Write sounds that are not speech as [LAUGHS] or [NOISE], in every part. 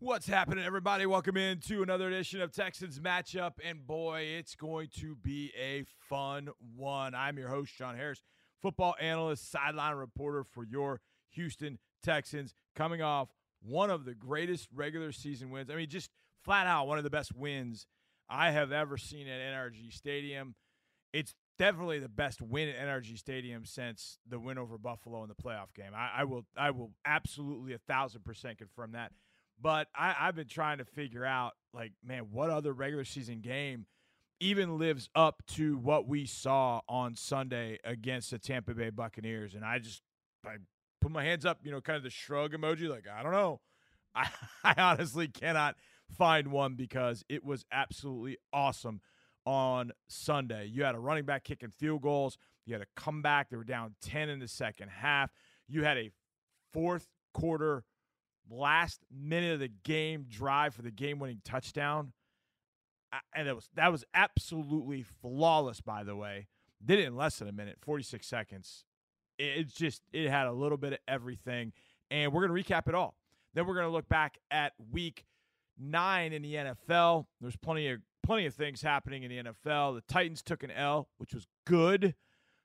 What's happening, everybody? Welcome in to another edition of Texans Matchup. And boy, it's going to be a fun one. I'm your host, John Harris, football analyst, sideline reporter for your Houston Texans, coming off one of the greatest regular season wins. I mean, just flat out one of the best wins I have ever seen at NRG Stadium. It's definitely the best win at NRG Stadium since the win over Buffalo in the playoff game. I, I will I will absolutely a thousand percent confirm that. But I, I've been trying to figure out, like, man, what other regular season game even lives up to what we saw on Sunday against the Tampa Bay Buccaneers. And I just I put my hands up, you know, kind of the shrug emoji, like, I don't know. [LAUGHS] I, I honestly cannot find one because it was absolutely awesome on Sunday. You had a running back kicking field goals. You had a comeback. They were down 10 in the second half. You had a fourth quarter last minute of the game drive for the game-winning touchdown. And it was that was absolutely flawless by the way. Did it in less than a minute, 46 seconds. It's just it had a little bit of everything and we're going to recap it all. Then we're going to look back at week 9 in the NFL. There's plenty of plenty of things happening in the NFL. The Titans took an L, which was good.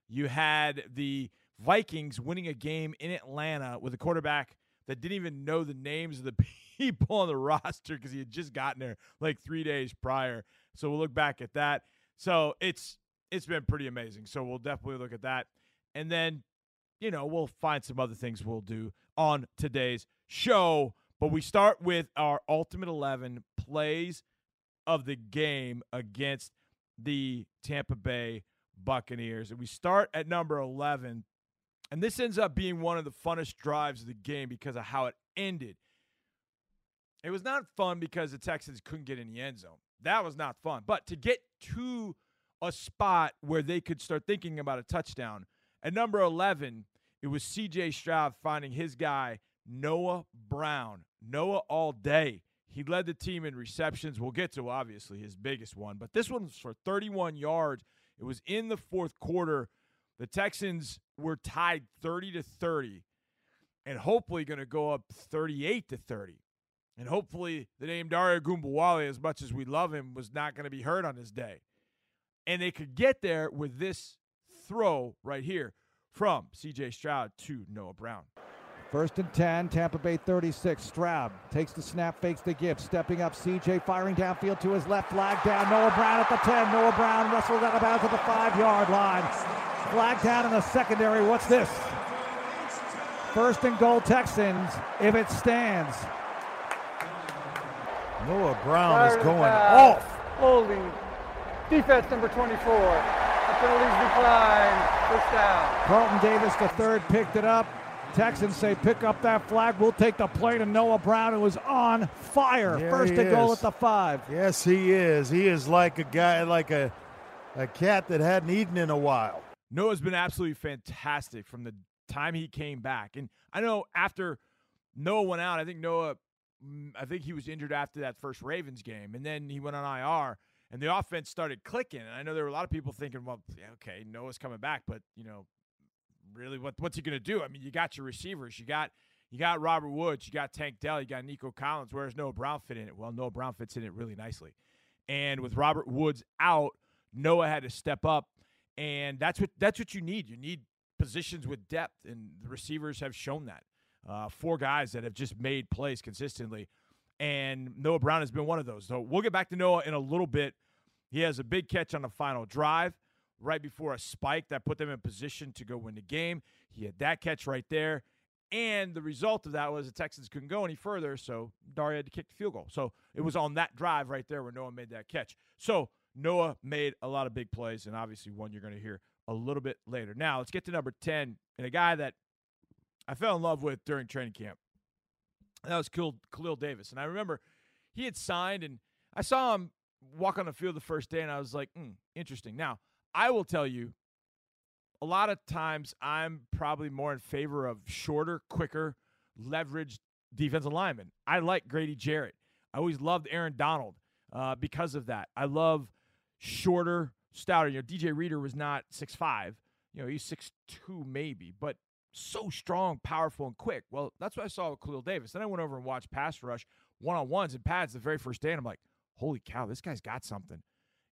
You had the Vikings winning a game in Atlanta with a quarterback that didn't even know the names of the [LAUGHS] people on the roster because he had just gotten there like three days prior. So we'll look back at that. So it's it's been pretty amazing. So we'll definitely look at that. And then, you know, we'll find some other things we'll do on today's show. But we start with our ultimate 11 plays of the game against the Tampa Bay Buccaneers. And we start at number 11 and this ends up being one of the funnest drives of the game because of how it ended. It was not fun because the Texans couldn't get in the end zone. That was not fun. But to get to a spot where they could start thinking about a touchdown, at number 11, it was CJ Stroud finding his guy, Noah Brown. Noah all day. He led the team in receptions. We'll get to obviously his biggest one, but this one was for 31 yards. It was in the fourth quarter. The Texans were tied 30 to 30 and hopefully going to go up 38 to 30. And hopefully the name Dare Ogunbowale, as much as we love him, was not going to be hurt on this day. And they could get there with this throw right here from CJ Stroud to Noah Brown. First and 10, Tampa Bay 36. Stroud takes the snap, fakes the gift, stepping up. CJ firing downfield to his left, flag down. Noah Brown at the 10. Noah Brown wrestles out of bounds at the five yard line. Flag down in the secondary. What's this? First and goal, Texans, if it stands. Noah Brown is going foul. off. Holding. Defense number 24. The penalties decline. First down. Carlton Davis, the third, picked it up. Texans say, pick up that flag. We'll take the play to Noah Brown, who was on fire. There First he and goal at the five. Yes, he is. He is like a guy, like a, a cat that hadn't eaten in a while. Noah's been absolutely fantastic from the time he came back. And I know after Noah went out, I think Noah, mm, I think he was injured after that first Ravens game, and then he went on IR, and the offense started clicking. And I know there were a lot of people thinking, well, yeah, okay, Noah's coming back, but you know, really, what what's he going to do? I mean, you got your receivers, you got you got Robert Woods, you got Tank Dell, you got Nico Collins. Where's Noah Brown fit in it? Well, Noah Brown fits in it really nicely. And with Robert Woods out, Noah had to step up, and that's what that's what you need. You need positions with depth, and the receivers have shown that. Uh, four guys that have just made plays consistently, and Noah Brown has been one of those. So we'll get back to Noah in a little bit. He has a big catch on the final drive right before a spike that put them in position to go win the game. He had that catch right there. And the result of that was the Texans couldn't go any further, so Daria had to kick the field goal. So it was on that drive right there where Noah made that catch. So Noah made a lot of big plays, and obviously one you're going to hear a little bit later. Now let's get to number 10 and a guy that I fell in love with during training camp. That was Khalil, Khalil Davis. And I remember he had signed, and I saw him walk on the field the first day, and I was like, hmm, interesting. Now, I will tell you, a lot of times I'm probably more in favor of shorter, quicker, leveraged defensive linemen. I like Grady Jarrett. I always loved Aaron Donald uh, because of that. I love shorter, stouter. You know, DJ Reader was not six five. You know, he's six two maybe, but so strong, powerful, and quick. Well, that's what I saw with Khalil Davis. Then I went over and watched pass rush one on ones and pads the very first day, and I'm like, holy cow, this guy's got something.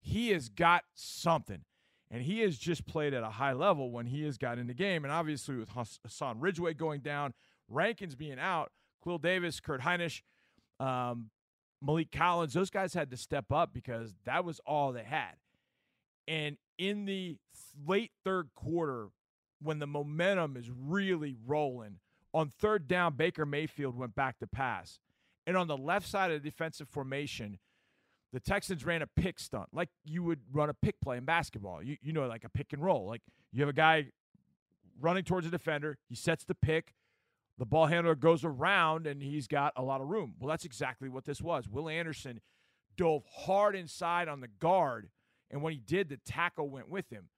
He has got something. And he has just played at a high level when he has got in the game. And obviously, with Hassan Ridgeway going down, Rankins being out, Khalil Davis, Kurt Hinish, um, Maliek Collins, those guys had to step up because that was all they had. And in the late third quarter, when the momentum is really rolling, on third down, Baker Mayfield went back to pass. And on the left side of the defensive formation, the Texans ran a pick stunt, like you would run a pick play in basketball. You, you know, like a pick and roll. Like you have a guy running towards a defender, he sets the pick, the ball handler goes around, and he's got a lot of room. Well, that's exactly what this was. Will Anderson dove hard inside on the guard, and when he did, the tackle went with him.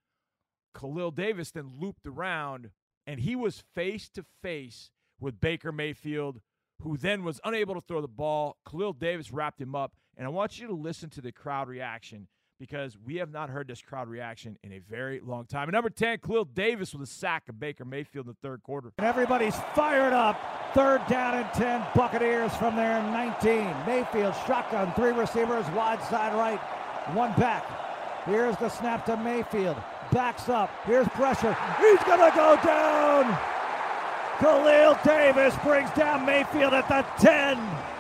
Khalil Davis then looped around, and he was face to face with Baker Mayfield, who then was unable to throw the ball. Khalil Davis wrapped him up. And I want you to listen to the crowd reaction because we have not heard this crowd reaction in a very long time. And number 10, Khalil Davis with a sack of Baker Mayfield in the third quarter. And everybody's fired up. Third down and 10, Buccaneers from their 19. Mayfield shotgun, three receivers, wide side right, one back. Here's the snap to Mayfield. Backs up. Here's pressure. He's going to go down. Khalil Davis brings down Mayfield at the 10.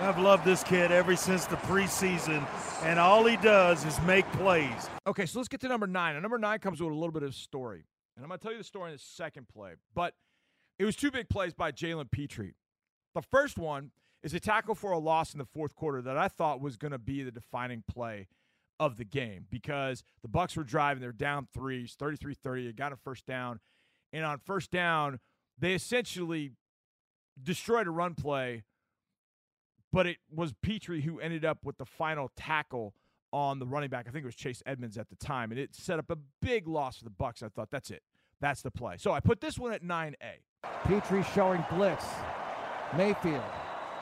I've loved this kid ever since the preseason, and all he does is make plays. Okay, so let's get to number nine. And number nine comes with a little bit of story. And I'm going to tell you the story in the second play. But it was two big plays by Jalen Pitre. The first one is a tackle for a loss in the fourth quarter that I thought was going to be the defining play of the game because the Bucs were driving, they're down threes, 33-30, they got a first down. And on first down, they essentially destroyed a run play but it was Pitre who ended up with the final tackle on the running back. I think it was Chase Edmonds at the time, and it set up a big loss for the Bucs. I thought that's it. That's the play. So I put this one at 9A. Pitre showing blitz. Mayfield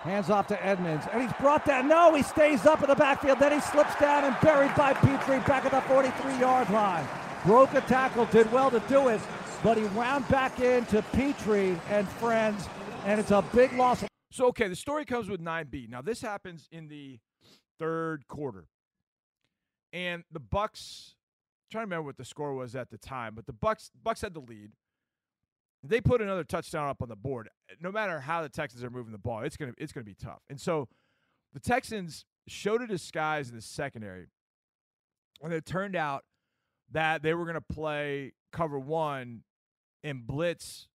hands off to Edmonds, and he's brought that. No, he stays up in the backfield. Then he slips down and buried by Pitre back at the 43-yard line. Broke a tackle, did well to do it, but he wound back into Pitre and friends, and it's a big loss. So okay, the story comes with 9B. Now this happens in the third quarter. And the Bucs I'm trying to remember what the score was at the time, but the Bucs Bucs had the lead. They put another touchdown up on the board. No matter how the Texans are moving the ball, it's gonna it's gonna be tough. And so the Texans showed a disguise in the secondary. And it turned out that they were gonna play cover one and blitz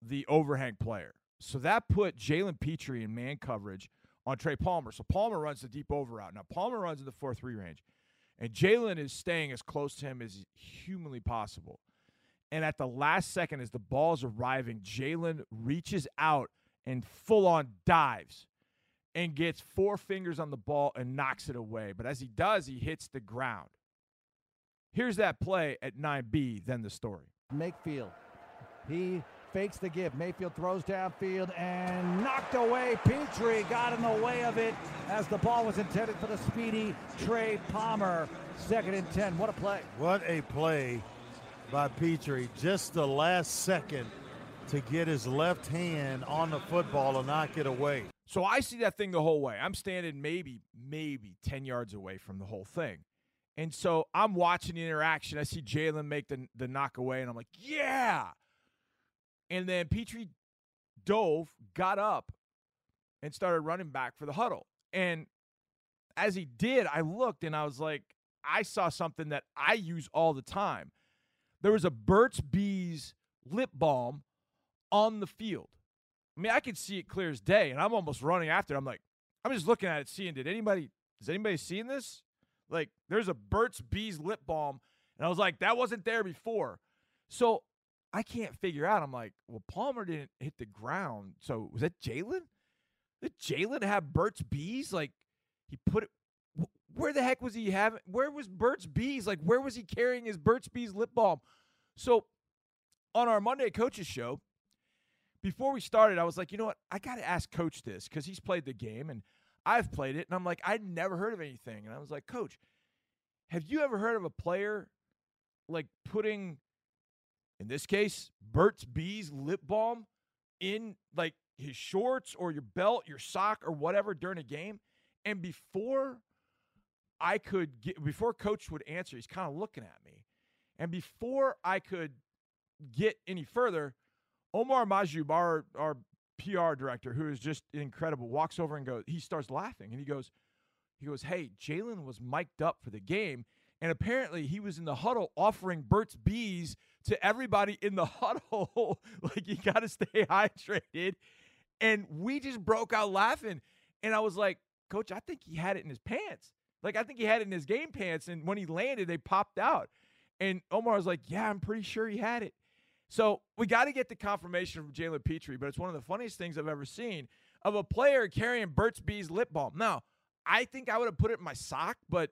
the overhang player. So that put Jalen Pitre in man coverage on Trey Palmer. So Palmer runs the deep over route. Now Palmer runs in the 4 3 range. And Jalen is staying as close to him as humanly possible. And at the last second, as the ball's arriving, Jalen reaches out and full on dives and gets four fingers on the ball and knocks it away. But as he does, he hits the ground. Here's that play at 9B, then the story. Mayfield. He fakes the give. Mayfield throws downfield and knocked away. Pitre got in the way of it as the ball was intended for the speedy Trey Palmer. Second and 10. What a play. What a play by Pitre. Just the last second to get his left hand on the football and knock it away. So I see that thing the whole way. I'm standing maybe, maybe 10 yards away from the whole thing. And so I'm watching the interaction. I see Jalen make the, the knock away, and I'm like, yeah. And then Pitre dove, got up, and started running back for the huddle. And as he did, I looked and I was like, I saw something that I use all the time. There was a Burt's Bees lip balm on the field. I mean, I could see it clear as day, and I'm almost running after it. I'm like, I'm just looking at it, seeing, did anybody, is anybody seeing this? Like, there's a Burt's Bees lip balm. And I was like, that wasn't there before. So I can't figure out. I'm like, well, Palmer didn't hit the ground. So was that Jalen? Did Jalen have Burt's Bees? Like he put it. Where the heck was he having? Where was Burt's Bees? Like where was he carrying his Burt's Bees lip balm? So on our Monday coaches show, before we started, I was like, you know what? I got to ask Coach this because he's played the game and I've played it, and I'm like, I'd never heard of anything, and I was like, Coach, have you ever heard of a player like putting in this case, Burt's Bees lip balm in like his shorts or your belt, your sock or whatever during a game. And before I could get, before coach would answer, he's kind of looking at me. And before I could get any further, Omar Majub, our, our PR director, who is just incredible, walks over and goes, he starts laughing and he goes, he goes, Hey, Jalen was mic'd up for the game. And apparently he was in the huddle offering Burt's Bees to everybody in the [LAUGHS] huddle. like, you got to stay [LAUGHS] hydrated. And we just broke out laughing. And I was like, Coach, I think he had it in his pants. Like, I think he had it in his game pants. And when he landed, they popped out. And Omar was like, Yeah, I'm pretty sure he had it. So we got to get the confirmation from Jalen Pitre, but it's one of the funniest things I've ever seen of a player carrying Burt's Bees lip balm. Now, I think I would have put it in my sock, but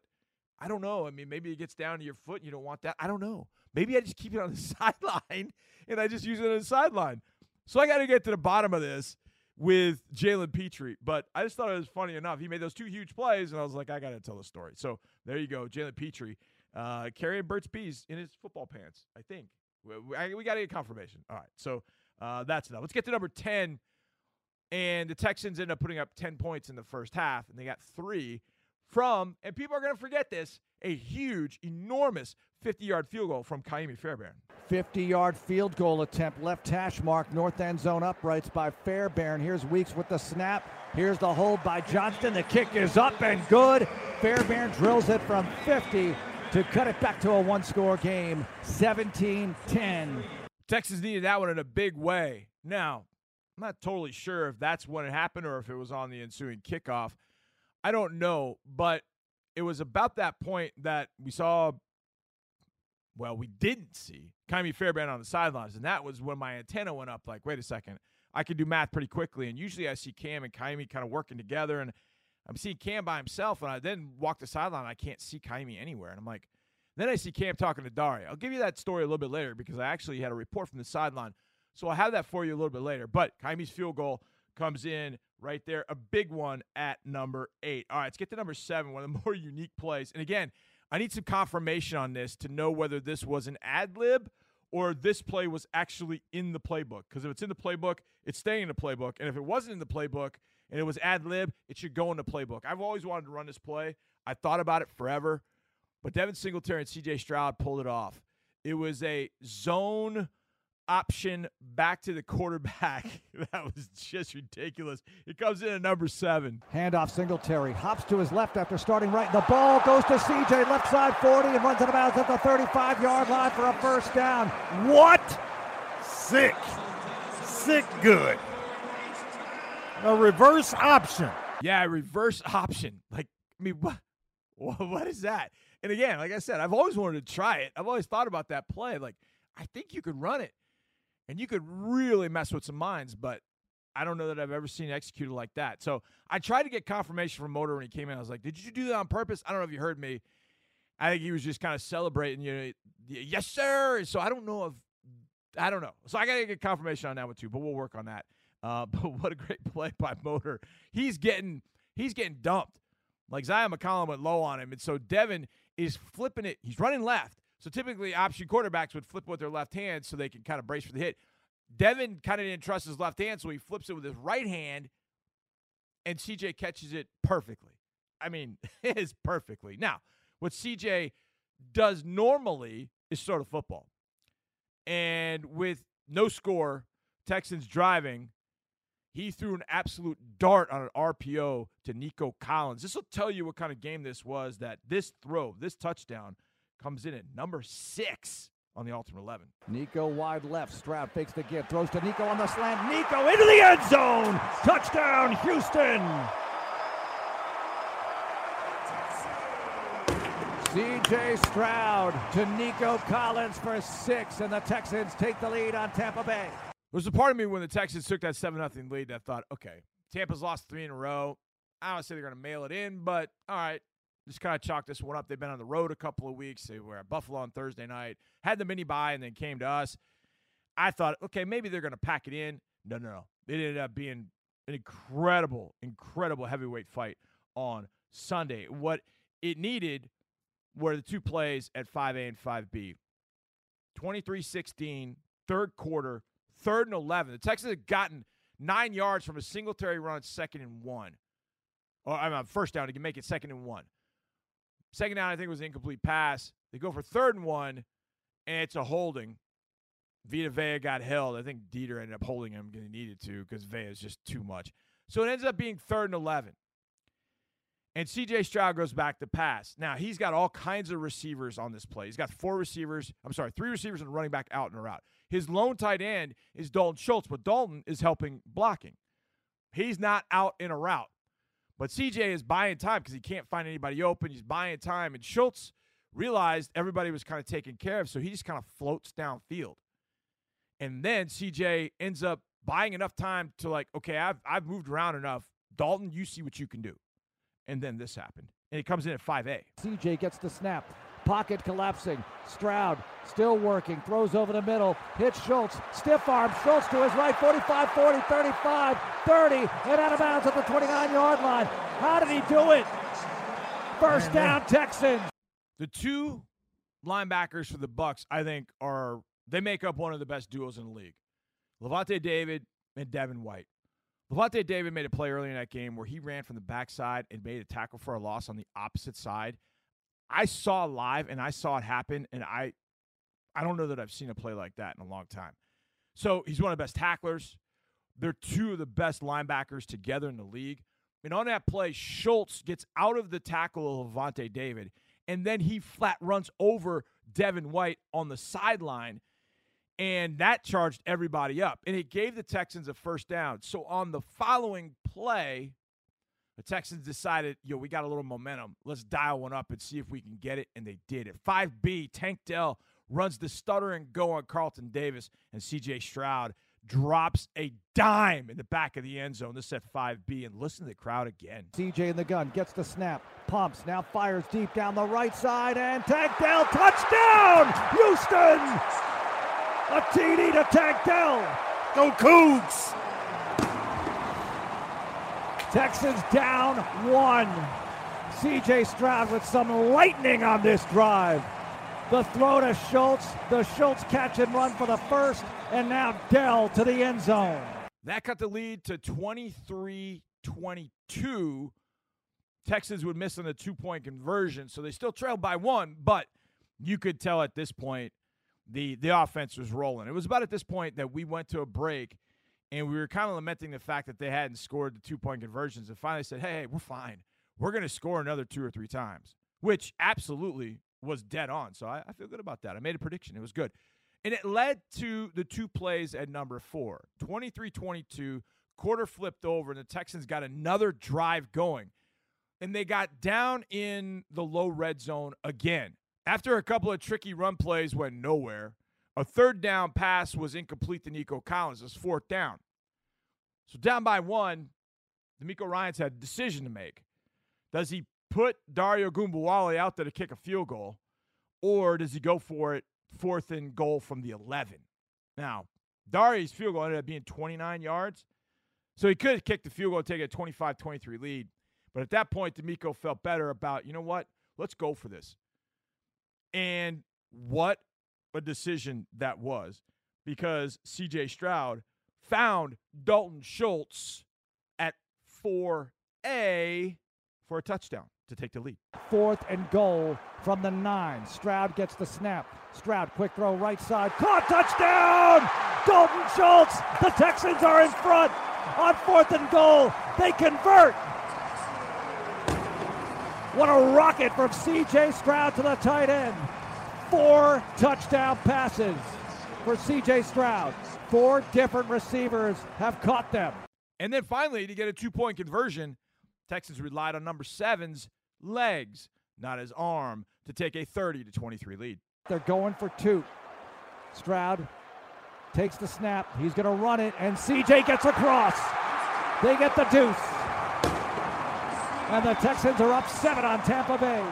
I don't know. I mean, maybe it gets down to your foot and you don't want that. I don't know. Maybe I just keep it on the [LAUGHS] sideline and I just use it on the sideline. So I got to get to the bottom of this with Jalen Pitre, but I just thought it was funny enough. He made those two huge plays, and I was like, I got to tell the story. So there you go, Jalen Pitre uh, carrying Burt's Bees in his football pants, I think. We, we got to get confirmation. All right. So uh, that's enough. Let's get to number 10. And the Texans end up putting up 10 points in the first half, and they got three from, and people are going to forget this, a huge, enormous 50 yard field goal from Kaimi Fairbairn. 50 yard field goal attempt, left hash mark, north end zone uprights by Fairbairn. Here's Weeks with the snap. Here's the hold by Johnston. The kick is up and good. Fairbairn drills it from 50 to cut it back to a one score game, 17 10. Texas needed that one in a big way. Now, I'm not totally sure if that's when it happened or if it was on the ensuing kickoff. I don't know, but it was about that point that we saw, well, we didn't see Kaimi Fairbairn on the sidelines. And that was when my antenna went up like, wait a second, I can do math pretty quickly. And usually I see Cam and Kaimi kind of working together. And I'm seeing Cam by himself, and I then walk the sideline. I can't see Kaimi anywhere, and I'm like, then I see Cam talking to Daria. I'll give you that story a little bit later because I actually had a report from the sideline, so I'll have that for you a little bit later. But Kaimi's field goal comes in right there, a big one at number eight. All right, let's get to number seven, one of the [LAUGHS] more unique plays. And again, I need some confirmation on this to know whether this was an ad lib or this play was actually in the playbook. Because if it's in the playbook, it's staying in the playbook, and if it wasn't in the playbook and it was ad lib, it should go in the playbook. I've always wanted to run this play. I thought about it forever, but Devin Singletary and CJ Stroud pulled it off. It was a zone option back to the quarterback. [LAUGHS] that was just ridiculous. It comes in at number seven. Handoff Singletary hops to his left after starting right. The ball goes to CJ left side 40 and runs out of bounds at the 35 yard line for a first down. What? Sick. Sick good a reverse option. Yeah, reverse option. Like, I mean, what, what is that? And again, like I said, I've always wanted to try it. I've always thought about that play. Like, I think you could run it and you could really mess with some minds, but I don't know that I've ever seen executed like that. So I tried to get confirmation from Motor when he came in. I was like, Did you do that on purpose? I don't know if you heard me. I think he was just kind of celebrating, you know, yes, sir. So I don't know if, I don't know. So I got to get confirmation on that one too, but we'll work on that. Uh, [LAUGHS] but what a great play by Motor. He's getting he's getting dumped. Like Zyon McCollum went low on him, and so Devin is flipping it. He's running left. So typically, option quarterbacks would flip with their left hand so they can kind of brace for the hit. Devin kind of didn't trust his left hand, so he flips it with his right hand, and CJ catches it perfectly. I mean, [LAUGHS] it is perfectly. Now, what CJ does normally is sort of football. And with no score, Texans driving, he threw an absolute dart on an RPO to Nico Collins. This will tell you what kind of game this was that this throw, this touchdown, comes in at number six on the Ultimate 11. Nico wide left. Stroud fakes the give. Throws to Nico on the slant. Nico into the end zone. Touchdown, Houston. CJ Stroud to Nico Collins for six, and the Texans take the lead on Tampa Bay. There's a part of me when the Texans took that 7 0 lead that thought, okay, Tampa's lost three in a row. I don't say they're going to mail it in, but all right, just kind of chalk this one up. They've been on the road a couple of weeks. They were at Buffalo on Thursday night, had the mini bye, and then came to us. I thought, okay, maybe they're going to pack it in. No, no, no. It ended up being an incredible, incredible heavyweight fight on Sunday. What it needed were the two plays at 5A and 5B. 23 16, third quarter, third and 11. The Texans had gotten nine yards from a Singletary run, second and one, or I'm mean, first down to make it second and one. Second down, I think was an incomplete pass. They go for third and one, and it's a holding. Vita Vea got held. I think Dieter ended up holding him because he needed to because Vea is just too much. So it ends up being third and 11. And CJ Stroud goes back to pass. Now, he's got all kinds of receivers on this play. He's got four receivers. I'm sorry, three receivers and running back out and route. His lone tight end is Dalton Schultz, but Dalton is helping blocking. He's not out in a route. But CJ is buying time because he can't find anybody open. He's buying time. And Schultz realized everybody was kind of taken care of, so he just kind of floats downfield. And then CJ ends up buying enough time to like, okay, I've I've moved around enough. Dalton, you see what you can do. And then this happened. And it comes in at 5A. CJ gets the snap. Pocket collapsing. Stroud still working. Throws over the middle. Hits Schultz. Stiff arm. Schultz to his right. 45, 40, 35, 30. And out of bounds at the 29 yard line. How did he do it? First down, Texans. The two linebackers for the Bucs, I think, are they make up one of the best duos in the league. Lavonte David and Devin White. Lavonte David made a play early in that game where he ran from the backside and made a tackle for a loss on the opposite side. I saw live and I saw it happen, and I I don't know that I've seen a play like that in a long time. So he's one of the best tacklers. They're two of the best linebackers together in the league. And on that play, Schultz gets out of the tackle of Lavonte David, and then he flat runs over Devin White on the sideline and that charged everybody up. And it gave the Texans a first down. So on the following play, the Texans decided, yo, we got a little momentum. Let's dial one up and see if we can get it. And they did it. 5B, Tank Dell runs the stutter and go on Carlton Davis, and CJ Stroud drops a dime in the back of the end zone. This at 5B, and listen to the crowd again. CJ in the gun gets the snap, pumps, now fires deep down the right side, and Tank Dell touchdown, Houston! A TD to Tank Dell. Go Cougs! Texans down one. CJ Stroud with some lightning on this drive. The throw to Schultz, the Schultz catch and run for the first, and now Dell to the end zone. That cut the lead to 23 22. Texans would miss on the two point conversion, so they still trailed by one, but you could tell at this point the the offense was rolling. It was about at this point that we went to a break and we were kind of lamenting the fact that they hadn't scored the two point conversions and finally said, hey, hey we're fine. We're going to score another two or three times, which absolutely was dead on. So I, I feel good about that. I made a prediction. It was good. And it led to the two plays at number four 23 22, quarter flipped over, and the Texans got another drive going. And they got down in the low red zone again. After a couple of tricky run plays went nowhere, a third down pass was incomplete to Nico Collins. It was fourth down. So down by one, DeMeco Ryans had a decision to make. Does he put Dario Ogunbowale out there to kick a field goal, or does he go for it fourth and goal from the 11? Now, Dario's field goal ended up being 29 yards, so he could have kicked the field goal and taken a 25-23 lead. But at that point, DeMeco felt better about, you know what? Let's go for this. And what a decision that was because CJ Stroud found Dalton Schultz at 4A for a touchdown to take the lead. Fourth and goal from the nine. Stroud gets the snap. Stroud, quick throw right side. Caught touchdown! Dalton Schultz! The Texans are in front on fourth and goal. They convert. What a rocket from C.J. Stroud to the tight end. Four touchdown passes for C.J. Stroud. Four different receivers have caught them. And then finally, to get a two point conversion, Texans relied on number seven's legs, not his arm, to take a 30 to 23 lead. They're going for two. Stroud takes the snap. He's going to run it, and CJ gets across. They get the deuce. And the Texans are up seven on Tampa Bay.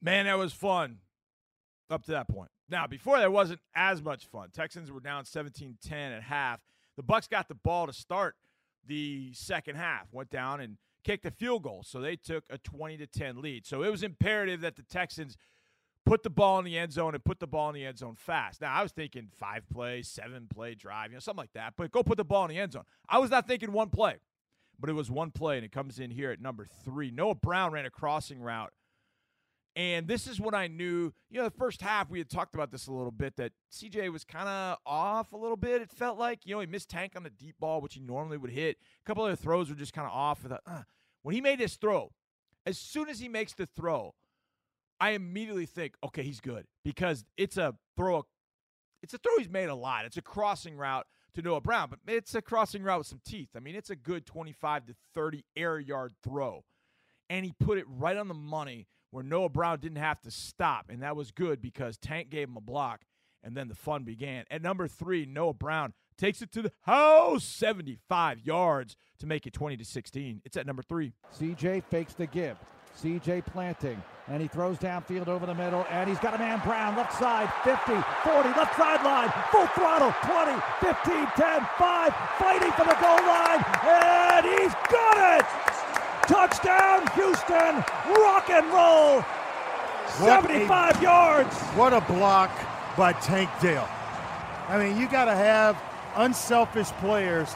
Man, that was fun up to that point. Now, before that wasn't as much fun. Texans were down 17-10 at half. The Bucs got the ball to start the second half. Went down and kicked a field goal. So they took a 20 to 10 lead. So it was imperative that the Texans put the ball in the end zone and put the ball in the end zone fast. Now, I was thinking five play, seven play drive, you know, something like that, but go put the ball in the end zone. I was not thinking one play, but it was one play, and it comes in here at number three. Noah Brown ran a crossing route. And this is when I knew, you know, the first half we had talked about this a little bit that CJ was kind of off a little bit. It felt like, you know, he missed Tank on the deep ball, which he normally would hit. A couple other throws were just kind of off. uh. When he made this throw, as soon as he makes the throw, I immediately think, okay, he's good because it's a throw. It's a throw he's made a lot. It's a crossing route to Noah Brown, but it's a crossing route with some teeth. I mean, it's a good 25 to 30 air yard throw. And he put it right on the money where Noah Brown didn't have to stop. And that was good because Tank gave him a block. And then the fun began. At number three, Noah Brown takes it to the house, 75 yards to make it 20 to 16. It's at number three. CJ fakes the give. CJ planting, and he throws downfield over the middle, and he's got a man Brown, left side, 50, 40, left sideline, full throttle, 20, 15, 10, 5, fighting for the goal line, and he's got it! Touchdown, Houston, rock and roll, what 75 a, yards. What a block by Tank Dell. I mean, you got to have unselfish players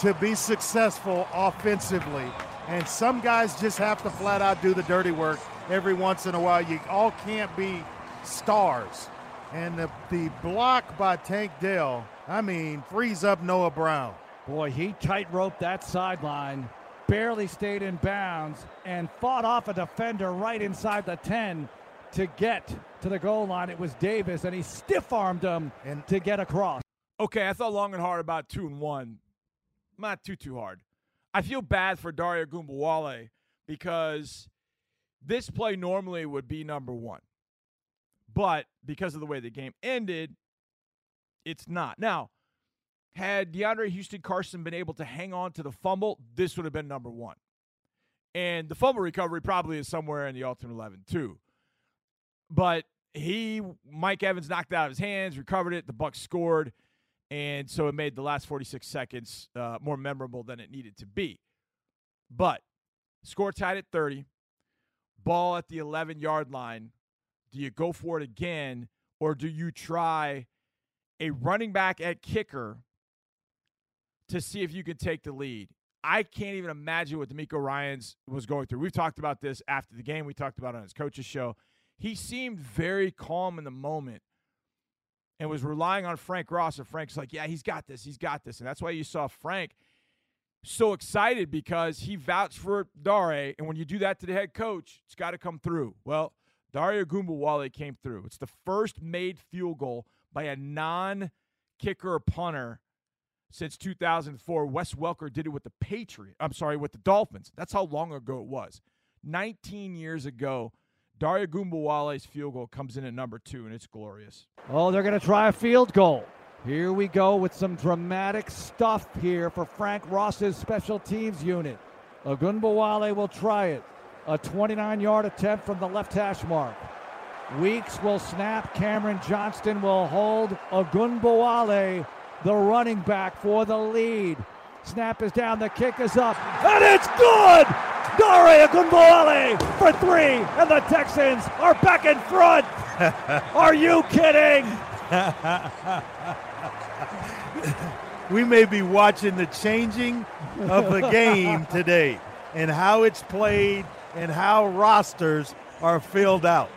to be successful offensively and some guys just have to flat out do the dirty work every once in a while. You all can't be stars. And the, the block by Tank Dell, I mean, frees up Noah Brown. Boy, he tight-roped that sideline, barely stayed in bounds, and fought off a defender right inside the 10 to get to the goal line. It was Davis, and he stiff-armed him and, to get across. Okay, I thought long and hard about two and one. Not too, too hard. I feel bad for Dare Ogunbowale because this play normally would be number one. But because of the way the game ended, it's not. Now, had DeAndre Houston Carson been able to hang on to the fumble, this would have been number one. And the fumble recovery probably is somewhere in the alternate 11, too. But he, Mike Evans knocked out of his hands, recovered it. The Bucs scored and so it made the last 46 seconds uh, more memorable than it needed to be. But score tied at 30, ball at the 11 yard line. Do you go for it again, or do you try a running back at kicker to see if you can take the lead? I can't even imagine what DeMeco Ryans was going through. We've talked about this after the game. We talked about it on his coach's show. He seemed very calm in the moment and was relying on Frank Ross. And Frank's like, yeah, he's got this. He's got this. And that's why you saw Frank so excited because he vouched for Dare. And when you do that to the head coach, it's got to come through. Well, Dare Ogunbowale came through. It's the first made field goal by a non kicker punter since 2004. Wes Welker did it with the Patriots. I'm sorry, with the Dolphins. That's how long ago it was. 19 years ago, Dare Ogunbowale's field goal comes in at number two, and it's glorious. Oh, they're going to try a field goal. Here we go with some dramatic stuff here for Frank Ross's special teams unit. Ogunbowale will try it. A 29 yard attempt from the left hash mark. Weeks will snap. Cameron Johnston will hold Ogunbowale, the running back, for the lead. Snap is down. The kick is up. And it's good! Dare Ogunbowale for three, and the Texans are back in front. [LAUGHS] are you kidding? we may be watching the changing of the game [LAUGHS] today and how it's played and how rosters are filled out.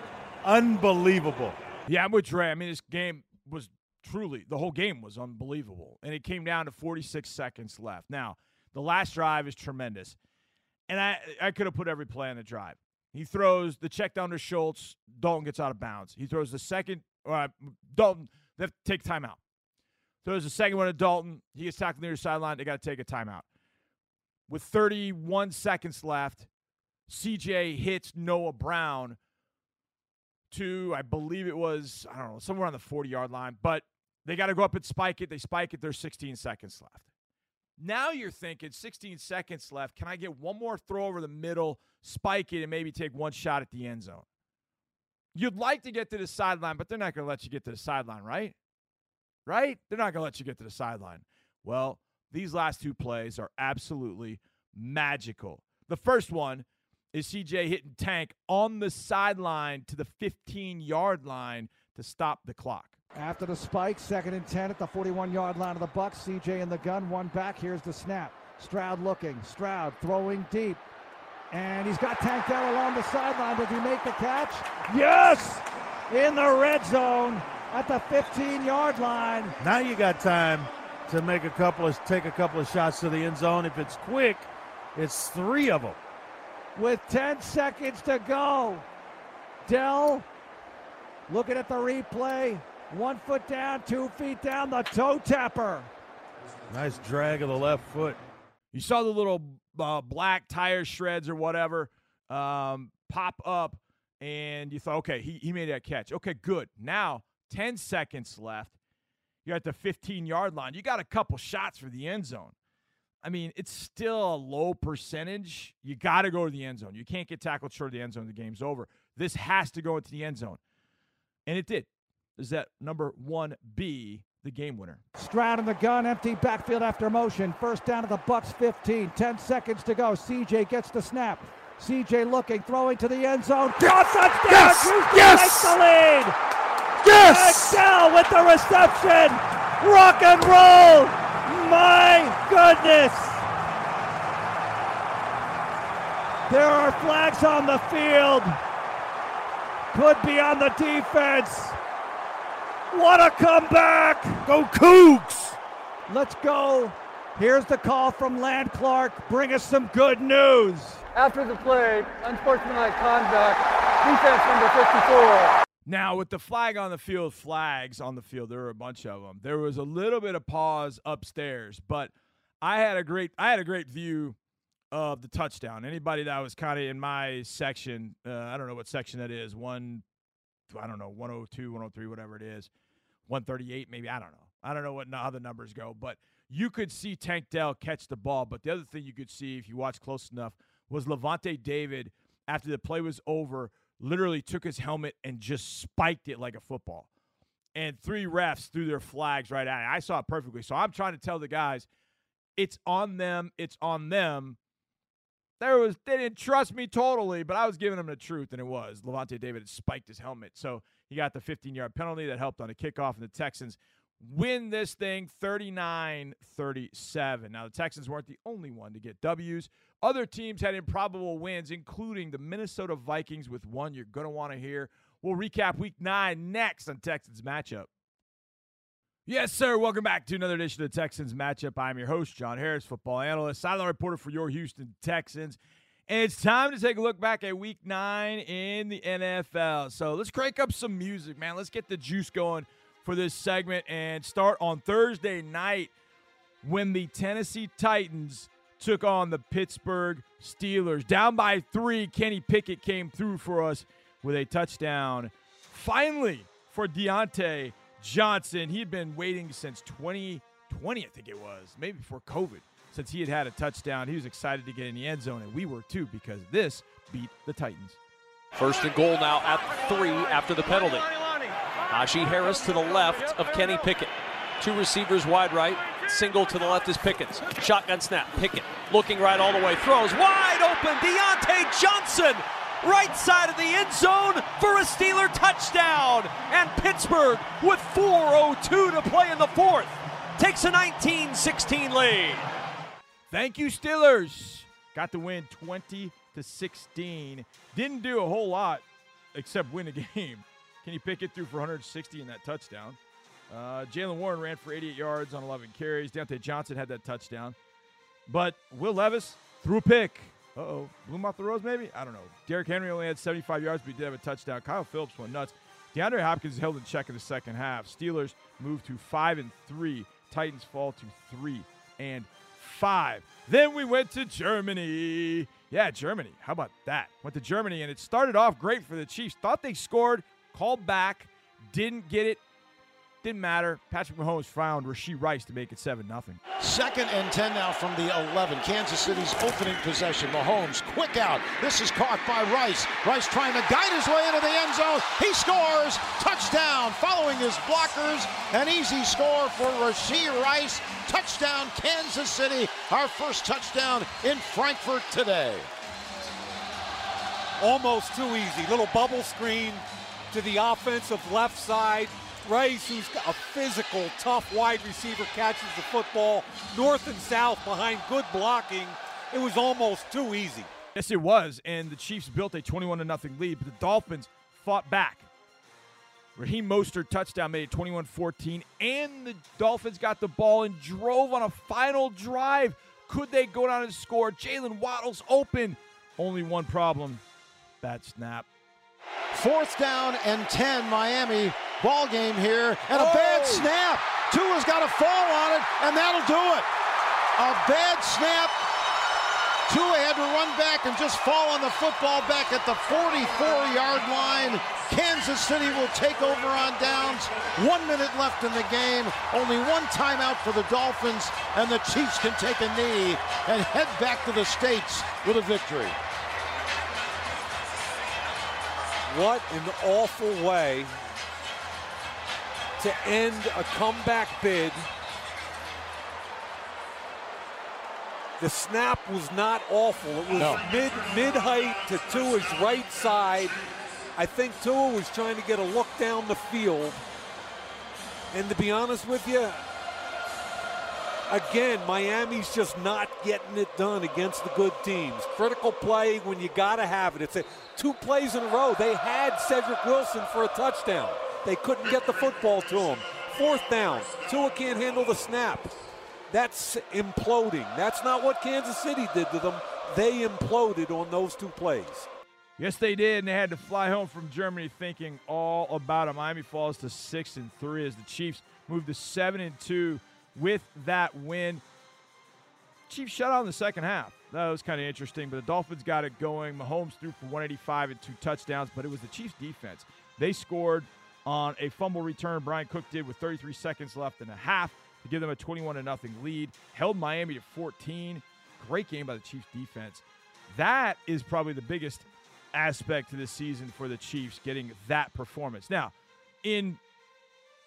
Unbelievable. Yeah, I'm with Dre. I mean, this game was truly, the whole game was unbelievable. And it came down to 46 seconds left. Now, the last drive is tremendous and I I could have put every play on the drive. He throws the check down to Schultz. Dalton gets out of bounds. He throws the second. Uh, Dalton they have to take timeout. Throws the second one to Dalton. He gets tackled near the sideline. They got to take a timeout. With 31 seconds left, CJ hits Noah Brown to I believe it was I don't know somewhere on the 40 yard line, but they got to go up and spike it. They spike it. There's 16 seconds left. Now you're thinking 16 seconds left. Can I get one more throw over the middle, spike it, and maybe take one shot at the end zone? You'd like to get to the sideline, but they're not going to let you get to the sideline, right? Right? They're not going to let you get to the sideline. Well, these last two plays are absolutely magical. The first one is CJ hitting Tank on the sideline to the 15 yard line to stop the clock. After the spike, second and 10 at the 41 yard line of the Bucs. CJ in the gun, one back. Here's the snap. Stroud looking. Stroud throwing deep. And he's got Tank Dell along the sideline. Did he make the catch? Yes! In the red zone at the 15 yard line. Now you got time to make a couple of take a couple of shots to the end zone. If it's quick, it's three of them. With 10 seconds to go, Dell looking at the replay. One foot down, two feet down, the toe tapper. Nice drag of the left foot. You saw the little uh, black tire shreds or whatever um, pop up, and you thought, okay, he, he made that catch. Okay, good. Now, 10 seconds left. You're at the 15 yard line. You got a couple shots for the end zone. I mean, it's still a low percentage. You got to go to the end zone. You can't get tackled short of the end zone. The game's over. This has to go into the end zone. And it did. Is that number 1B the game winner. Stroud in the gun, empty backfield after motion. First down to the Bucs 15. 10 seconds to go. CJ gets the snap. CJ looking, throwing to the end zone. Yes! Touchdown! Yes! Houston Yes! takes the lead. Yes! Excel with the reception. Rock and roll. My goodness. There are flags on the field. Could be on the defense. What a comeback! Go Cougs! Let's go. Here's the call from Land Clark. Bring us some good news. After the play, unsportsmanlike conduct, defense number 54. Now, with the flag on the field, flags on the field, there were a bunch of them. There was a little bit of pause upstairs, but I had a great I had a great view of the touchdown. Anybody that was kind of in my section, uh, I don't know what section that is, one, I don't know, 102, 103, whatever it is, 138 maybe, I don't know. I don't know what how the numbers go, but you could see Tank Dell catch the ball. But the other thing you could see if you watch close enough was Lavonte David after the play was over, literally took his helmet and just spiked it like a football. And three refs threw their flags right at it. I saw it perfectly. So I'm trying to tell the guys, it's on them. It's on them. There was they didn't trust me totally, but I was giving them the truth, and it was Lavonte David had spiked his helmet, so he got the 15 yard penalty that helped on a kickoff, and the Texans win this thing 39-37. Now the Texans weren't the only one to get W's. Other teams had improbable wins, including the Minnesota Vikings with one you're going to want to hear. We'll recap week nine next on Texans matchup. Yes, sir. Welcome back to another edition of the Texans matchup. I'm your host, John Harris, football analyst, sideline reporter for your Houston Texans. And it's time to take a look back at week nine in the NFL. So let's crank up some music, man. Let's get the juice going for this segment and start on Thursday night when the Tennessee Titans took on the Pittsburgh Steelers. Down by three, Kenny Pickett came through for us with a touchdown. Finally, for Diontae Johnson. He had been waiting since 2020, I think it was, maybe before COVID, since he had had a touchdown. He was excited to get in the end zone, and we were too because this beat the Titans. First and goal now at three after the penalty. Najee Harris to the left of Kenny Pickett. Two receivers wide right. Single to the left is Pickens. Shotgun snap. Pickett looking right all the way. Throws wide open. Diontae Johnson right side of the end zone for a Steeler touchdown. And Pittsburgh with 4.02 to play in the fourth takes a 19 16 lead. Thank you, Steelers. Got the win 20 to 16. Didn't do a whole lot except win a [LAUGHS] game. Kenny Pickett threw for 160 in that touchdown. Uh, Jaylen Warren ran for 88 yards on 11 carries. Diontae Johnson had that touchdown. But Will Levis threw a pick. Uh oh. Blew him off the rose, maybe? I don't know. Derrick Henry only had 75 yards, but he did have a touchdown. Kyle Philips went nuts. DeAndre Hopkins held in check in the second half. Steelers move to 5 and 3. Titans fall to 3 and 5. Then we went to Germany. Yeah, Germany. How about that? Went to Germany, and it started off great for the Chiefs. Thought they scored, called back, didn't get it. Didn't matter. Patrick Mahomes found Rashee Rice to make it 7 0. Second and 10 now from the 11. Kansas City's opening possession. Mahomes, quick out. This is caught by Rice. Rice trying to guide his way into the end zone. He scores. Touchdown. Following his blockers. An easy score for Rashee Rice. Touchdown, Kansas City. Our first touchdown in Frankfurt today. almost too easy. Little bubble screen to the offensive left side. Rice, who's a physical, tough wide receiver, catches the football north and south behind good blocking. It was almost too easy. Yes, it was. And the Chiefs built a 21 0 lead, but the Dolphins fought back. Raheem Mostert touchdown made it 21 14, and the Dolphins got the ball and drove on a final drive. Could they go down and score? Jaylen Waddle's open. Only one problem bad snap. Fourth down and 10, Miami. Ball game here, and a oh. bad snap. Tua's got to fall on it, and that'll do it. A bad snap Tua had to run back and just fall on the football back at the 44-yard line. Kansas City will take over on downs. One minute left in the game. Only one timeout for the Dolphins, and the Chiefs can take a knee and head back to the States with a victory. What an awful way to end a comeback bid The snap was not awful. It was no. mid mid height to Tua's right side. I think Tua was trying to get a look down the field. And to be honest with you, again, Miami's just not getting it done against the good teams. Critical play when you got to have it. It's a, two plays in a row. They had Cedrick Wilson for a touchdown. They couldn't get the football to him. Fourth down. Tua can't handle the snap. That's imploding. That's not what Kansas City did to them. They imploded on those two plays. Yes, they did, and they had to fly home from Germany thinking all about it. Miami falls to six and three as the Chiefs move to seven and two with that win. Chiefs shut out in the second half. That was kind of interesting, but the Dolphins got it going. Mahomes threw for 185 and two touchdowns, but it was the Chiefs' defense. They scored on a fumble return. Bryan Cook did with 33 seconds left in a half to give them a 21 0 lead. Held Miami to 14. Great game by the Chiefs defense. That is probably the biggest aspect to this season for the Chiefs, getting that performance. Now, in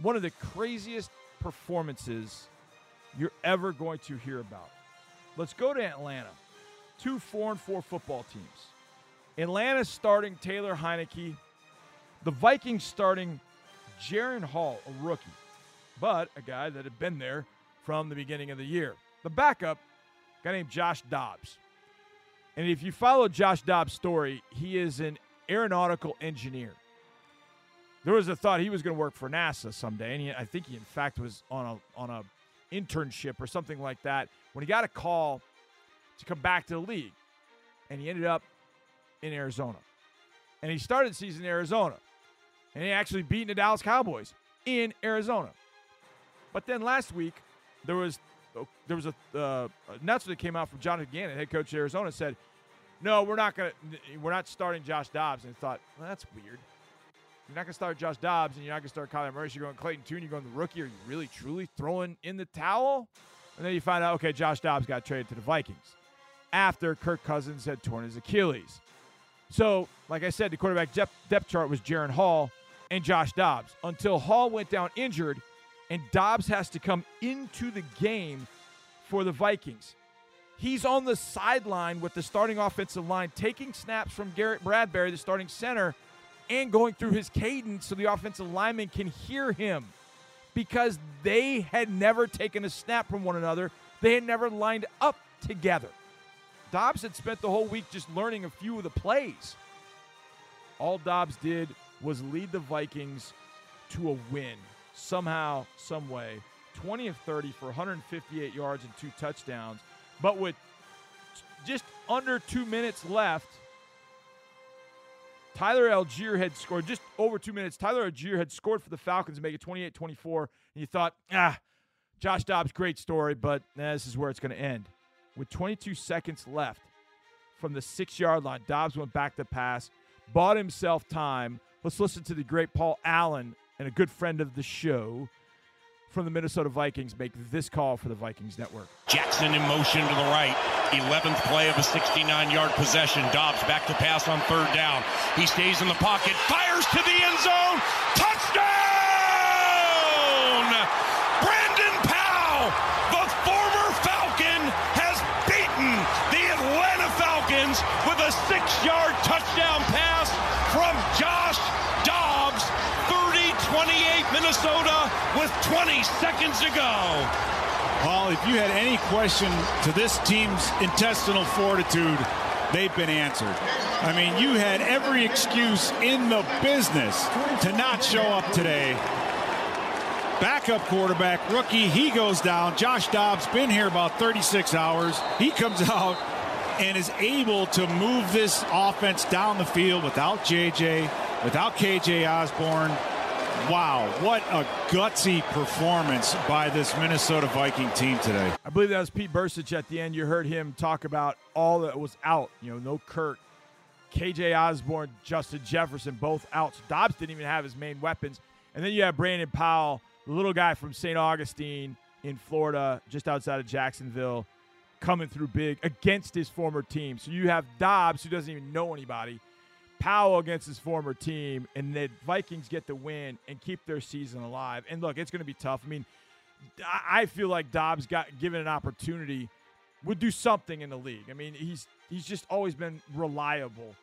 one of the craziest performances you're ever going to hear about, let's go to Atlanta. Two four and four football teams. Atlanta starting Taylor Heinicke. The Vikings starting Jaren Hall, a rookie but a guy that had been there from the beginning of the year. The backup, guy named Josh Dobbs. And if you follow Josh Dobbs' story, he is an aeronautical engineer. There was a thought he was going to work for NASA someday, and he, I think he, in fact, was on a on a internship or something like that when he got a call to come back to the league, and he ended up in Arizona, and he started season in Arizona, and he actually beat the Dallas Cowboys in Arizona. But then last week, there was there was a uh, announcement that came out from Jonathan Gannon, head coach of Arizona, said, "No, we're not gonna we're not starting Josh Dobbs." And thought, well, that's weird. You're not gonna start Josh Dobbs, and you're not gonna start Kyler Murray. You're going Clayton Tune. You're going the rookie. Are you really truly throwing in the towel? And then you find out, okay, Josh Dobbs got traded to the Vikings after Kirk Cousins had torn his Achilles. So, like I said, the quarterback depth, depth chart was Jaren Hall and Josh Dobbs until Hall went down injured and Dobbs has to come into the game for the Vikings. He's on the sideline with the starting offensive line, taking snaps from Garrett Bradbury, the starting center, and going through his cadence so the offensive lineman can hear him because they had never taken a snap from one another. They had never lined up together. Dobbs had spent the whole week just learning a few of the plays. All Dobbs did was lead the Vikings to a win somehow, some way, 20 of 30 for 158 yards and two touchdowns. But with just under two minutes left, Tyler Allgeier had scored just over two minutes. Tyler Allgeier had scored for the Falcons to make it 28 24. And you thought, ah, Josh Dobbs, great story, but this is where it's going to end. With 22 seconds left from the six yard line, Dobbs went back to pass, bought himself time. Let's listen to the great Paul Allen and a good friend of the show from the Minnesota Vikings make this call for the Vikings network. Jackson in motion to the right. 11th play of a 69 yard possession. Dobbs back to pass on third down. He stays in the pocket, fires to the end zone. Touchdown! Brandon Powell, the former Falcon, has beaten the Atlanta Falcons with a six yard touchdown pass from Josh Minnesota with 20 seconds to go. Well, if you had any question to this team's intestinal fortitude, they've been answered. I mean, you had every excuse in the business to not show up today. Backup quarterback, rookie, he goes down. Josh Dobbs been here about 36 hours. He comes [LAUGHS] out and is able to move this offense down the field without JJ, without KJ Osborn. Wow, what a gutsy performance by this Minnesota Viking team today. I believe that was Pete Bercich at the end. You heard him talk about all that was out. You know, no Kirk, KJ Osborn, Justin Jefferson, both out. So Dobbs didn't even have his main weapons. And then you have Brandon Powell, the little guy from St. Augustine in Florida, just outside of Jacksonville, coming through big against his former team. So you have Dobbs, who doesn't even know anybody, Powell against his former team, and the Vikings get the win and keep their season alive. And look, it's going to be tough. I mean, I feel like Dobbs got given an opportunity would do something in the league. I mean, he's he's just always been reliable.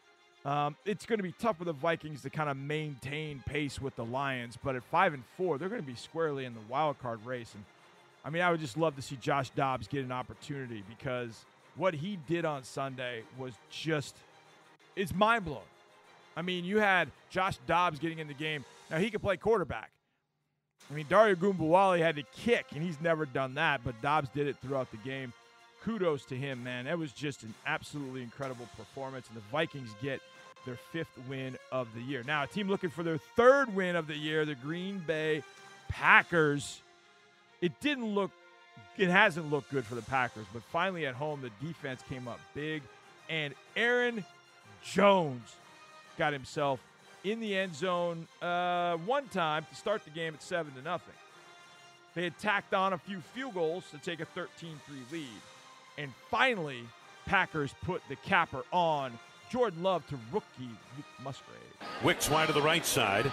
Um, it's going to be tough for the Vikings to kind of maintain pace with the Lions, but at five and four, they're going to be squarely in the wild card race. And I mean, I would just love to see Josh Dobbs get an opportunity because what he did on Sunday was just it's mind blowing. I mean, you had Josh Dobbs getting in the game. Now he could play quarterback. I mean, Dario Gumbawali had to kick, and he's never done that, but Dobbs did it throughout the game. Kudos to him, man. That was just an absolutely incredible performance, and the Vikings get their fifth win of the year. Now, a team looking for their third win of the year, the Green Bay Packers. It didn't look, it hasn't looked good for the Packers, but finally at home, the defense came up big, and Aaron Jones got himself in the end zone uh, one time to start the game at seven to nothing. They had tacked on a few field goals to take a 13-3 lead, and finally, Packers put the capper on Jordan Love to rookie Luke Musgrave. Wicks wide to the right side.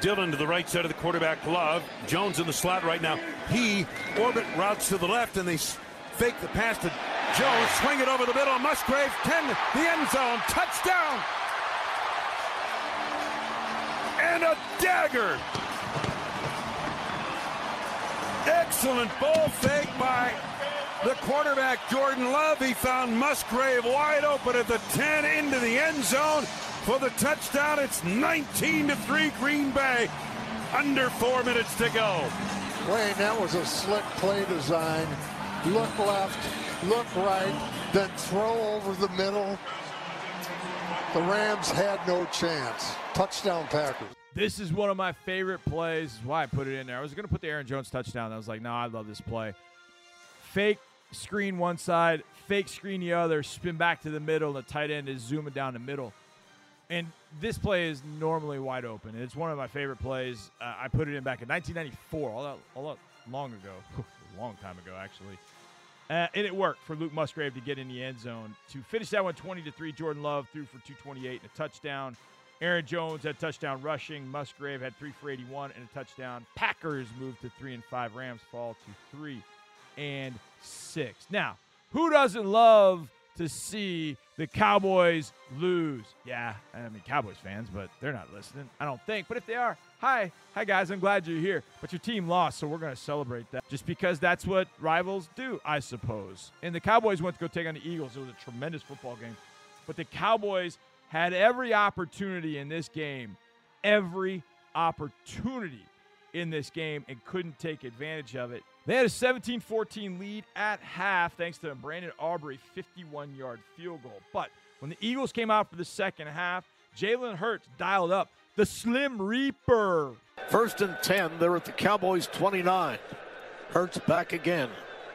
Dillon to the right side of the quarterback Love. Jones in the slot right now. He orbit routes to the left and they fake the pass to Jones. Swing it over the middle. Musgrave 10, the end zone. Touchdown. And a dagger. Excellent ball fake by the quarterback Jordan Love. He found Musgrave wide open at the 10 into the end zone for the touchdown. It's 19 to 3 Green Bay. Under four minutes to go. Wayne, that was a slick play design. Look left, look right, then throw over the middle. The Rams had no chance. Touchdown Packers. This is one of my favorite plays. Why I put it in there. I was going to put the Aaron Jones touchdown. I was like, no, I love this play. Fake screen one side, fake screen the other, spin back to the middle. And the tight end is zooming down the middle. And this play is normally wide open. It's one of my favorite plays. Uh, I put it in back in 1994, all that, all that long ago, a [LAUGHS] long time ago, actually. Uh, and it worked for Luke Musgrave to get in the end zone to finish that one 20 to 3. Jordan Love threw for 228 and a touchdown. Aaron Jones had touchdown rushing. Musgrave had three for 81 and a touchdown. Packers moved to three and five. Rams fall to three and six. Now, who doesn't love to see the Cowboys lose? Yeah, I mean Cowboys fans, but they're not listening. I don't think. But if they are, hi, hi guys, I'm glad you're here. But your team lost, so we're gonna celebrate that. Just because that's what rivals do, I suppose. And the Cowboys went to go take on the Eagles. It was a tremendous football game. But the Cowboys had every opportunity in this game, every opportunity in this game, and couldn't take advantage of it. They had a 17 14 lead at half thanks to Brandon Aubrey 51 yard field goal. But when the Eagles came out for the second half, Jalen Hurts dialed up the Slim Reaper. First and 10, they're at the Cowboys 29. Hurts back again.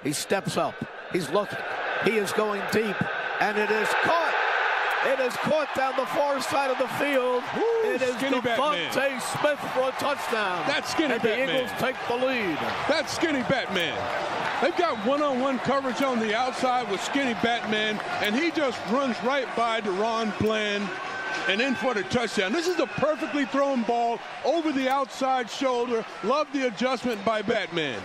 He steps up. He's looking. He is going deep, and it is caught. It is caught down the far side of the field. Ooh, it is Skinny DeVonta Batman. Smith for a touchdown. That's Skinny and the Eagles take the lead. That's Skinny Batman. They've got one-on-one coverage on the outside with Skinny Batman, and he just runs right by DaRon Bland and in for the touchdown. This is a perfectly thrown ball over the outside shoulder. Love the adjustment by Batman.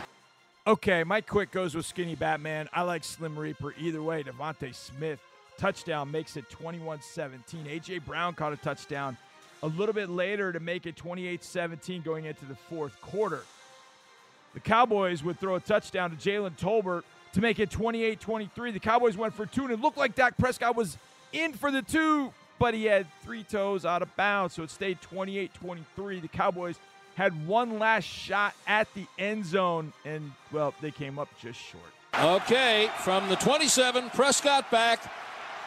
Okay, my quick goes with Skinny Batman. I like Slim Reaper either way. DeVonta Smith touchdown makes it 21 17. A.J. Brown caught a touchdown a little bit later to make it 28 17 going into the fourth quarter. The Cowboys would throw a touchdown to Jalen Tolbert to make it 28 23. The Cowboys went for two, and it looked like Dak Prescott was in for the two, but he had three toes out of bounds, so it stayed 28 23. The Cowboys had one last shot at the end zone, and, well, they came up just short. Okay, from the 27, Prescott back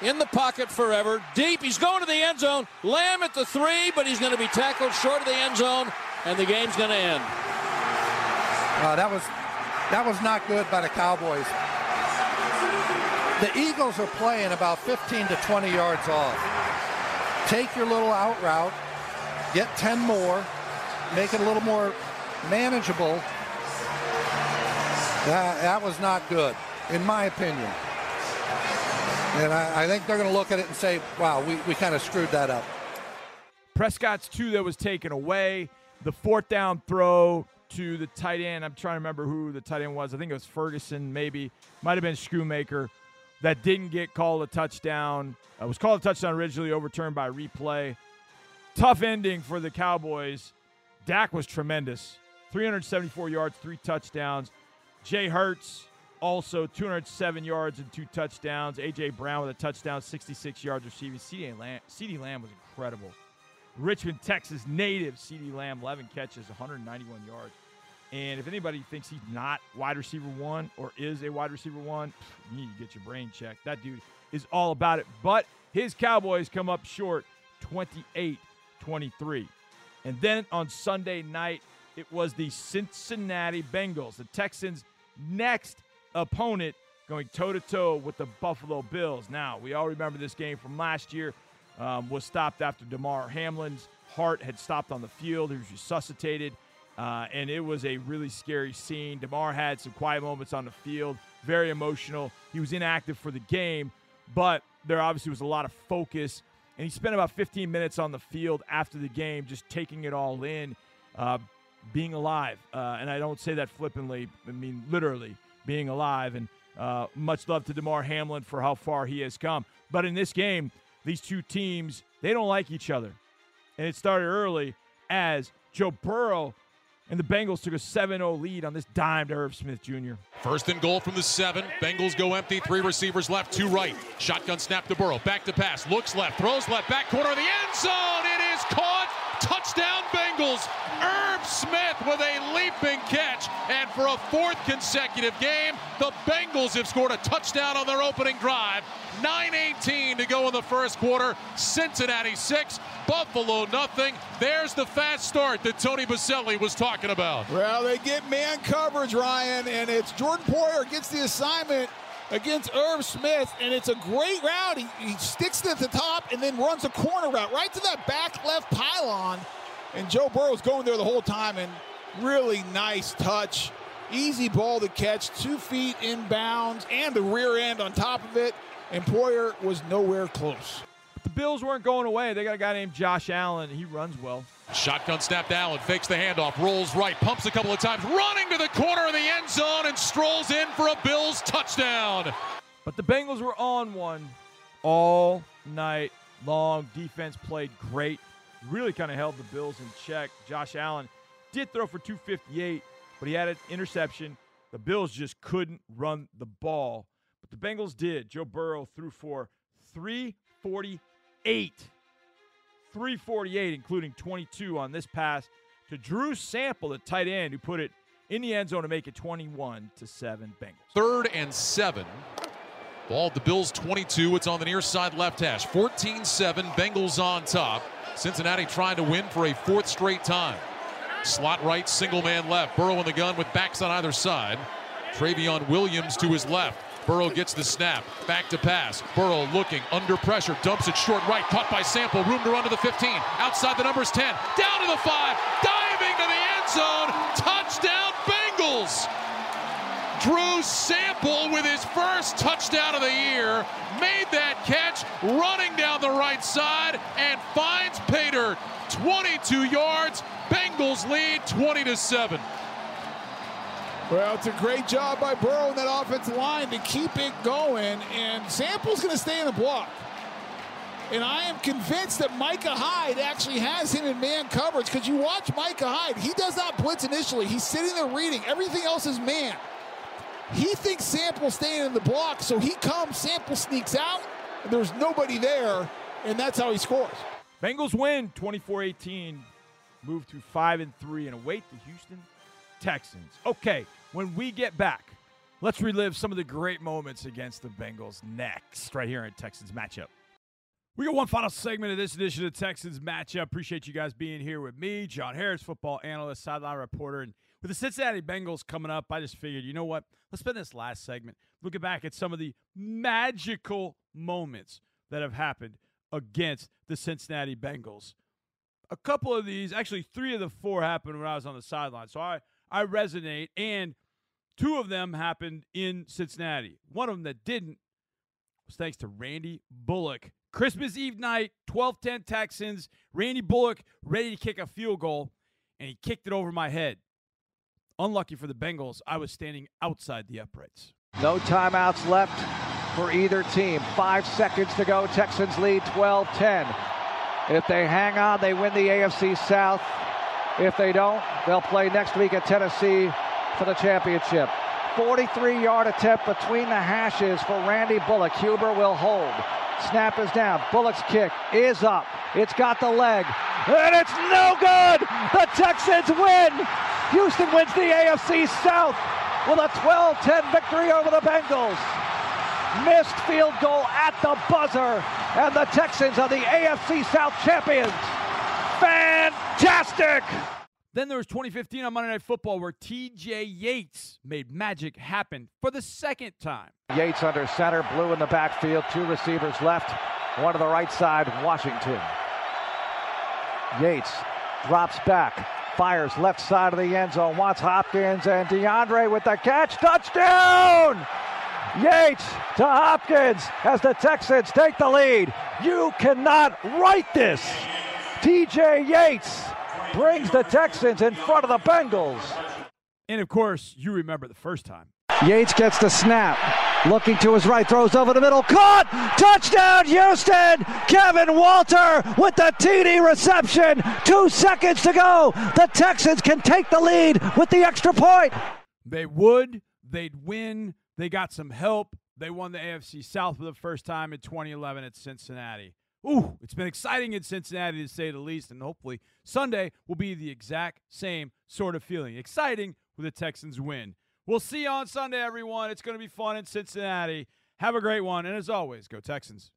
in the pocket forever. Deep, he's going to the end zone. Lamb at the three, but he's going to be tackled short of the end zone, and the game's going to end. Uh, that was that was not good by the Cowboys. The Eagles are playing about 15 to 20 yards off. Take your little out route, get 10 more, make it a little more manageable. That, that was not good, in my opinion. And I, I think they're going to look at it and say, wow, we, we kind of screwed that up. Prescott's two that was taken away. The fourth down throw to the tight end. I'm trying to remember who the tight end was. I think it was Ferguson, maybe. Might have been Schoonmaker. That didn't get called a touchdown. It uh, was called a touchdown originally, overturned by replay. Tough ending for the Cowboys. Dak was tremendous. 374 yards, three touchdowns. Jay Hurts, also 207 yards and two touchdowns. A.J. Brown with a touchdown, 66 yards receiving. CeeDee Lamb, CeeDee Lamb was incredible. Richmond, Texas native CeeDee Lamb, 11 catches, 191 yards. And if anybody thinks he's not wide receiver one or is a wide receiver one, you need to get your brain checked. That dude is all about it. But his Cowboys come up short 28 23. And then on Sunday night, it was the Cincinnati Bengals, the Texans' next opponent going toe to toe with the Buffalo Bills. Now, we all remember this game from last year um, was stopped after Damar Hamlin's heart had stopped on the field. He was resuscitated, uh, and it was a really scary scene. Damar had some quiet moments on the field, very emotional. He was inactive for the game, but there obviously was a lot of focus, and he spent about 15 minutes on the field after the game, just taking it all in, uh, being alive. Uh, and I don't say that flippantly; I mean literally being alive. And uh, much love to Damar Hamlin for how far he has come. But in this game, these two teams, they don't like each other. And it started early as Joe Burrow and the Bengals took a 7 0 lead on this dime to Irv Smith Jr. First and goal from the seven. Bengals go empty. Three receivers left, two right. Shotgun snap to Burrow. Back to pass. Looks left. Throws left. Back corner of the end zone. It is caught. Touchdown Bengals. Irv Smith with a leaping catch. And for a fourth consecutive game, the Bengals have scored a touchdown on their opening drive. 9.18 to go in the first quarter. Cincinnati 6, Buffalo nothing. There's the fast start that Tony Boselli was talking about. Well, they get man coverage, Ryan, and it's Jordan Poyer gets the assignment against Irv Smith, and it's a great route. He, he sticks it at the top and then runs a corner route right to that back left pylon. And Joe Burrow's going there the whole time, and really nice touch. Easy ball to catch, two feet inbounds, and the rear end on top of it. And Poyer was nowhere close. The Bills weren't going away. They got a guy named Josh Allen. He runs well. Shotgun snapped Allen, fakes the handoff, rolls right, pumps a couple of times, running to the corner of the end zone and strolls in for a Bills touchdown. But the Bengals were on one all night long. Defense played great. Really kind of held the Bills in check. Josh Allen did throw for 258, but he had an interception. The Bills just couldn't run the ball. But the Bengals did. Joe Burrow threw for 348 348, including 22 on this pass to Drew Sample, the tight end, who put it in the end zone to make it 21 to 7 Bengals. Third and 7. Ball at the Bills 22. It's on the near side left hash. 14 7. Bengals on top. Cincinnati trying to win for a fourth straight time. Slot right, single man left. Burrow in the gun with backs on either side. Trayveon Williams to his left. Burrow gets the snap. Back to pass. Burrow looking under pressure. Dumps it short right. Caught by Sample. Room to run to the 15. Outside the numbers 10. Down to the 5. Diving to the end zone. Touchdown Bengals. Drew Sample with his first touchdown of the year made that catch running down the right side and finds Pater 22 yards. Bengals lead 20 to 7. Well, it's a great job by Burrow and that offensive line to keep it going, and Sample's going to stay in the block. And I am convinced that Micah Hyde actually has him in man coverage because you watch Micah Hyde. He does not blitz initially. He's sitting there reading. Everything else is man. He thinks Sample's staying in the block, so he comes, Sample sneaks out, and there's nobody there, and that's how he scores. Bengals win 24-18, move to 5 and 3 and await the Houston Texans. Okay, when we get back, let's relive some of the great moments against the Bengals next, right here in Texans matchup. We got one final segment of this edition of Texans matchup. Appreciate you guys being here with me, John Harris, football analyst, sideline reporter, and with the Cincinnati Bengals coming up, I just figured, you know what? Let's spend this last segment looking back at some of the magical moments that have happened against the Cincinnati Bengals. A couple of these, actually three of the four happened when I was on the sideline. So I, I resonate, and two of them happened in Cincinnati. One of them that didn't was thanks to Randy Bullock. Christmas Eve night, 12 10 Texans. Randy Bullock ready to kick a field goal, and he kicked it over my head. Unlucky for the Bengals, I was standing outside the uprights. No timeouts left for either team. Five seconds to go. Texans lead 12 10. If they hang on, they win the AFC South. If they don't, they'll play next week at Tennessee for the championship. 43 yard attempt between the hashes for Randy Bullock. Huber will hold. Snap is down. Bullock's kick is up. It's got the leg. And it's no good. The Texans win. Houston wins the AFC South with a 12 10 victory over the Bengals. Missed field goal at the buzzer. And the Texans are the AFC South champions. Fantastic. Then there was 2015 on Monday Night Football where TJ Yates made magic happen for the second time. Yates under center, blue in the backfield, two receivers left, one to the right side, Washington. Yates drops back, fires left side of the end zone, wants Hopkins and DeAndre with the catch, touchdown! Yates to Hopkins as the Texans take the lead. You cannot write this. TJ Yates brings the Texans in front of the Bengals. And of course, you remember the first time. Yates gets the snap. Looking to his right, throws over the middle. Caught! Touchdown, Houston! Kevin Walter with the TD reception. Two seconds to go. The Texans can take the lead with the extra point. They would, they'd win. They got some help. They won the AFC South for the first time in 2011 at Cincinnati. Ooh, it's been exciting in Cincinnati to say the least, and hopefully Sunday will be the exact same sort of feeling. Exciting with the Texans win. We'll see you on Sunday, everyone. It's going to be fun in Cincinnati. Have a great one, and as always, go Texans.